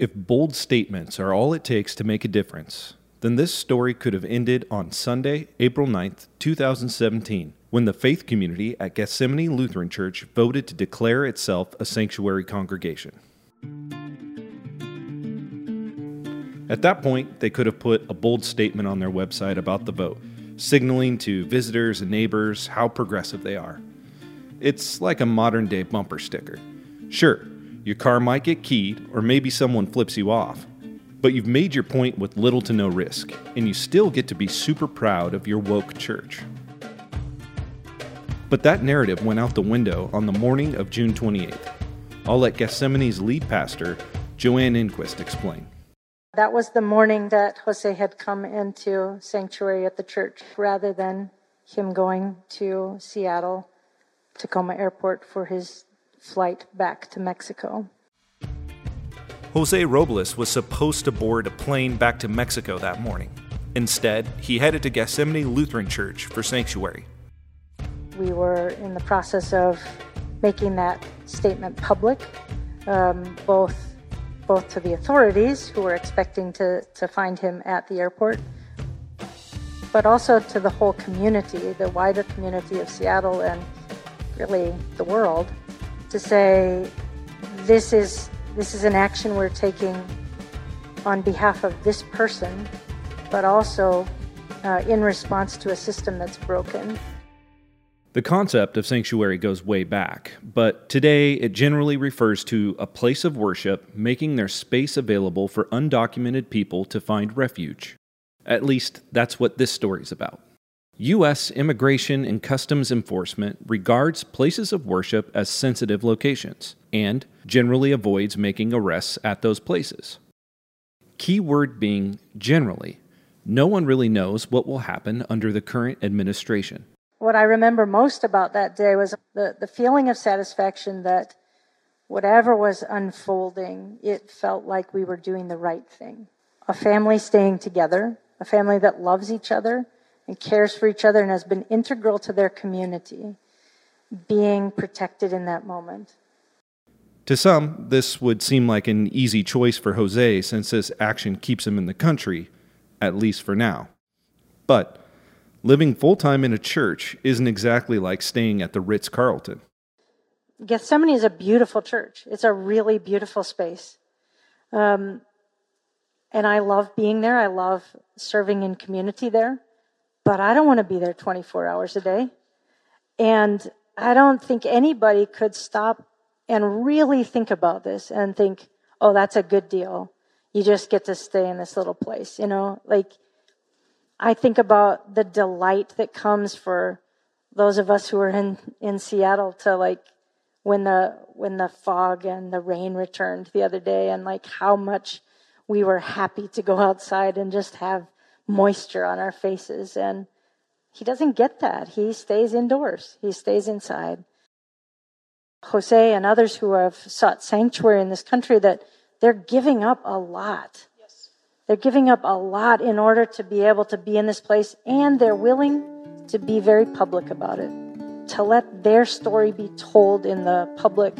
If bold statements are all it takes to make a difference, then this story could have ended on Sunday, April 9th, 2017, when the faith community at Gethsemane Lutheran Church voted to declare itself a sanctuary congregation. At that point, they could have put a bold statement on their website about the vote, signaling to visitors and neighbors how progressive they are. It's like a modern day bumper sticker. Sure, your car might get keyed, or maybe someone flips you off. But you've made your point with little to no risk, and you still get to be super proud of your woke church. But that narrative went out the window on the morning of June 28th. I'll let Gethsemane's lead pastor, Joanne Engquist, explain. That was the morning that Jose had come into sanctuary at the church rather than him going to Seattle, Tacoma Airport for his flight back to Mexico. Jose Robles was supposed to board a plane back to Mexico that morning. Instead, he headed to Gethsemane Lutheran Church for sanctuary. We were in the process of making that statement public, um, both both to the authorities who were expecting to, to find him at the airport, but also to the whole community, the wider community of Seattle and really the world to say this is this is an action we're taking on behalf of this person, but also uh, in response to a system that's broken. The concept of sanctuary goes way back, but today it generally refers to a place of worship making their space available for undocumented people to find refuge. At least that's what this story is about. U.S. Immigration and Customs Enforcement regards places of worship as sensitive locations and generally avoids making arrests at those places. Key word being generally. No one really knows what will happen under the current administration. What I remember most about that day was the, the feeling of satisfaction that whatever was unfolding, it felt like we were doing the right thing. A family staying together, a family that loves each other and cares for each other and has been integral to their community being protected in that moment. To some, this would seem like an easy choice for Jose since this action keeps him in the country, at least for now. But living full time in a church isn't exactly like staying at the Ritz Carlton. Gethsemane is a beautiful church, it's a really beautiful space. Um, and I love being there, I love serving in community there but I don't want to be there 24 hours a day. And I don't think anybody could stop and really think about this and think, oh, that's a good deal. You just get to stay in this little place, you know? Like, I think about the delight that comes for those of us who are in, in Seattle to like when the when the fog and the rain returned the other day and like how much we were happy to go outside and just have moisture on our faces. And he doesn't get that. He stays indoors, he stays inside. Jose and others who have sought sanctuary in this country that they're giving up a lot. Yes. They're giving up a lot in order to be able to be in this place, and they're willing to be very public about it, to let their story be told in the public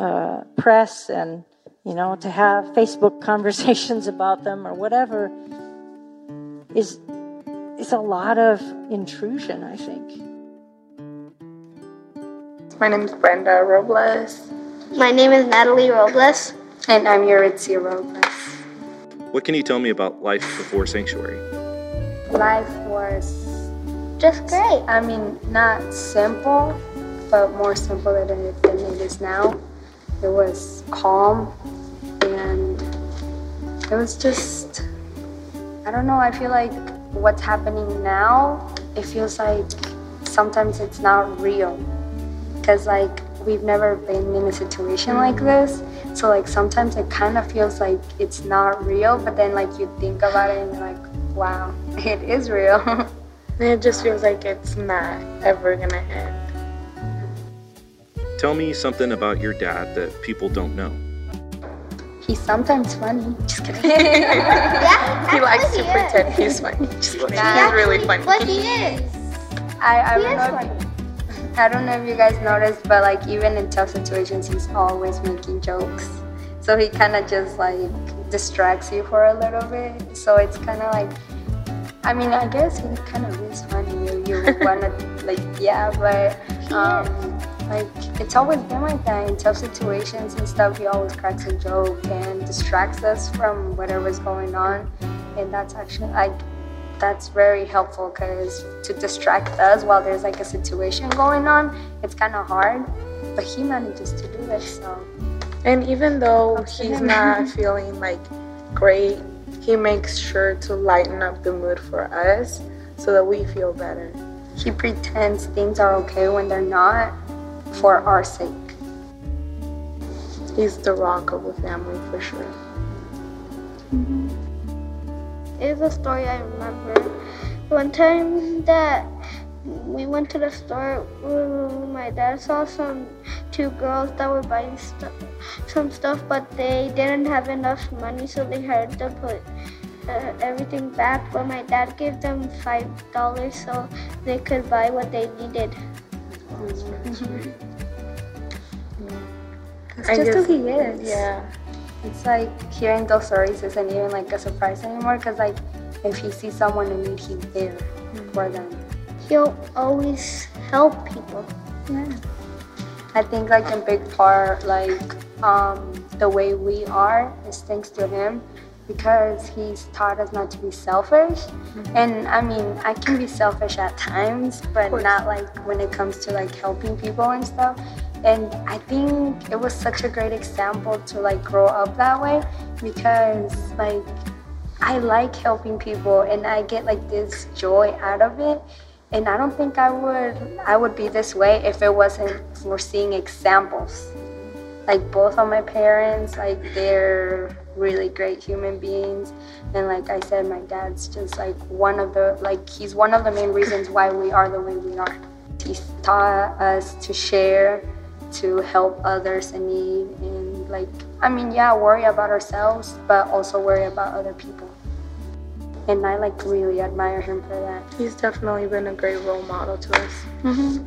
uh, press, and you know, to have Facebook conversations about them or whatever is is a lot of intrusion, I think. My name is Brenda Robles. My name is Natalie Robles. And I'm Yuritzia Robles. What can you tell me about life before Sanctuary? Life was just great. I mean, not simple, but more simple than it, than it is now. It was calm and it was just I don't know, I feel like what's happening now, it feels like sometimes it's not real. Because, like, we've never been in a situation like mm. this. So, like, sometimes it kind of feels like it's not real, but then, like, you think about it and you're like, wow, it is real. and it just feels like it's not ever gonna end. Tell me something about your dad that people don't know. He's sometimes funny. Just kidding. yeah, he likes to he pretend he's funny. Just kidding. He's really funny. But he is. I, I he don't is know. Funny. I don't know if you guys noticed, but like even in tough situations, he's always making jokes. So he kind of just like distracts you for a little bit. So it's kind of like, I mean, I guess he kind of is funny. You, you wanna like, yeah, but um, like it's always been like that in tough situations and stuff. He always cracks a joke and distracts us from whatever's going on, and that's actually like that's very helpful because to distract us while there's like a situation going on, it's kind of hard. But he manages to do it, so. And even though he's not feeling like great, he makes sure to lighten up the mood for us so that we feel better. He pretends things are okay when they're not for our sake. He's the rock of the family for sure. Mm-hmm. It's a story I remember. One time that we went to the store, my dad saw some two girls that were buying st- some stuff, but they didn't have enough money, so they had to put uh, everything back. But my dad gave them five dollars so they could buy what they needed. Mm-hmm. That's just who he is. Yeah. It's like hearing those stories isn't even like a surprise anymore because like if he sees someone in need, he's there mm-hmm. for them. He'll always help people. Yeah. I think like in big part like um, the way we are is thanks to him because he's taught us not to be selfish. Mm-hmm. And I mean, I can be selfish at times, but not like when it comes to like helping people and stuff. And I think it was such a great example to like grow up that way because like I like helping people and I get like this joy out of it. And I don't think I would I would be this way if it wasn't for seeing examples. Like both of my parents, like they're really great human beings. And like I said, my dad's just like one of the like he's one of the main reasons why we are the way we are. He's taught us to share to help others in need and like I mean yeah worry about ourselves but also worry about other people and I like really admire him for that he's definitely been a great role model to us mm-hmm.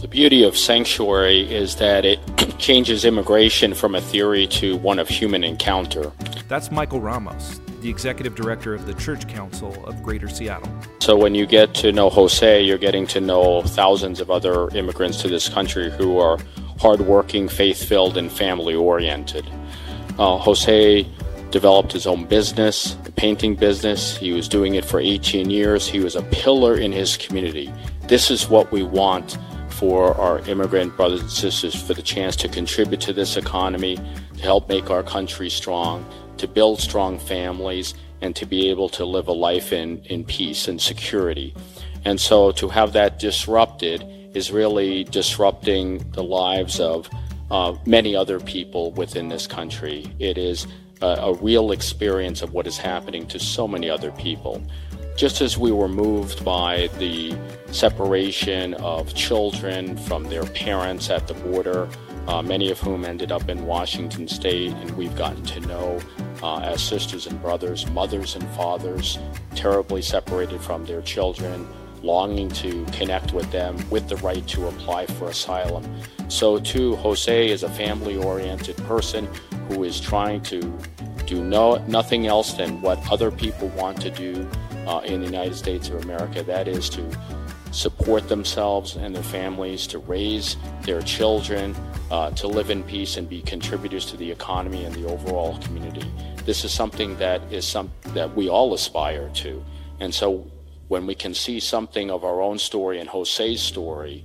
The beauty of sanctuary is that it changes immigration from a theory to one of human encounter that's Michael Ramos the executive director of the Church Council of Greater Seattle. So, when you get to know Jose, you're getting to know thousands of other immigrants to this country who are hardworking, faith filled, and family oriented. Uh, Jose developed his own business, a painting business. He was doing it for 18 years. He was a pillar in his community. This is what we want for our immigrant brothers and sisters for the chance to contribute to this economy, to help make our country strong, to build strong families and to be able to live a life in, in peace and security. And so to have that disrupted is really disrupting the lives of uh, many other people within this country. It is a, a real experience of what is happening to so many other people. Just as we were moved by the separation of children from their parents at the border, uh, many of whom ended up in Washington state, and we've gotten to know uh, as sisters and brothers, mothers and fathers, terribly separated from their children, longing to connect with them with the right to apply for asylum. So, too, Jose is a family oriented person who is trying to do no, nothing else than what other people want to do uh, in the United States of America that is, to support themselves and their families, to raise their children, uh, to live in peace and be contributors to the economy and the overall community. This is something that is some that we all aspire to, and so when we can see something of our own story and Jose's story,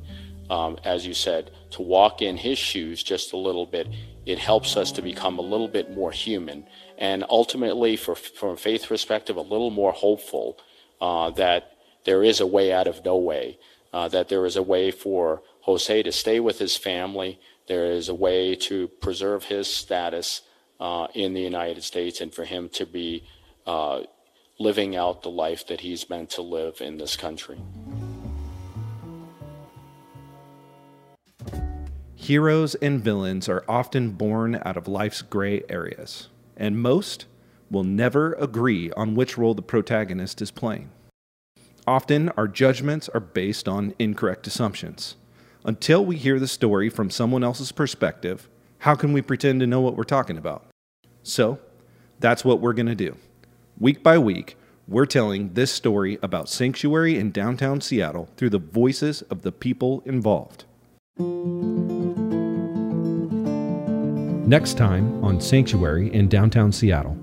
um, as you said, to walk in his shoes just a little bit, it helps us to become a little bit more human, and ultimately, for, from a faith perspective, a little more hopeful uh, that there is a way out of no way, uh, that there is a way for Jose to stay with his family, there is a way to preserve his status uh, in the United States and for him to be uh, living out the life that he's meant to live in this country. Heroes and villains are often born out of life's gray areas, and most will never agree on which role the protagonist is playing. Often, our judgments are based on incorrect assumptions. Until we hear the story from someone else's perspective, how can we pretend to know what we're talking about? So, that's what we're going to do. Week by week, we're telling this story about Sanctuary in downtown Seattle through the voices of the people involved. Next time on Sanctuary in downtown Seattle.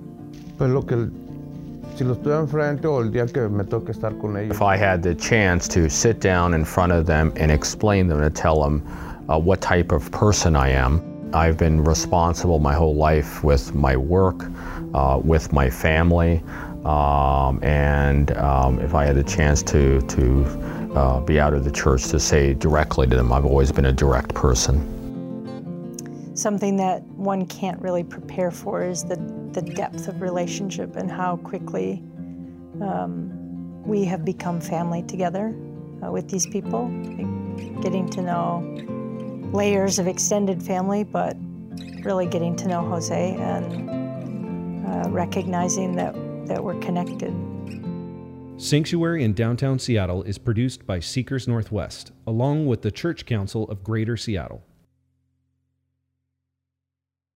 If I had the chance to sit down in front of them and explain them and tell them uh, what type of person I am, I've been responsible my whole life with my work, uh, with my family, um, and um, if I had a chance to, to uh, be out of the church to say directly to them, I've always been a direct person. Something that one can't really prepare for is the, the depth of relationship and how quickly um, we have become family together uh, with these people, getting to know layers of extended family, but really getting to know Jose and uh, recognizing that that we're connected. Sanctuary in downtown Seattle is produced by Seekers Northwest, along with the Church Council of Greater Seattle.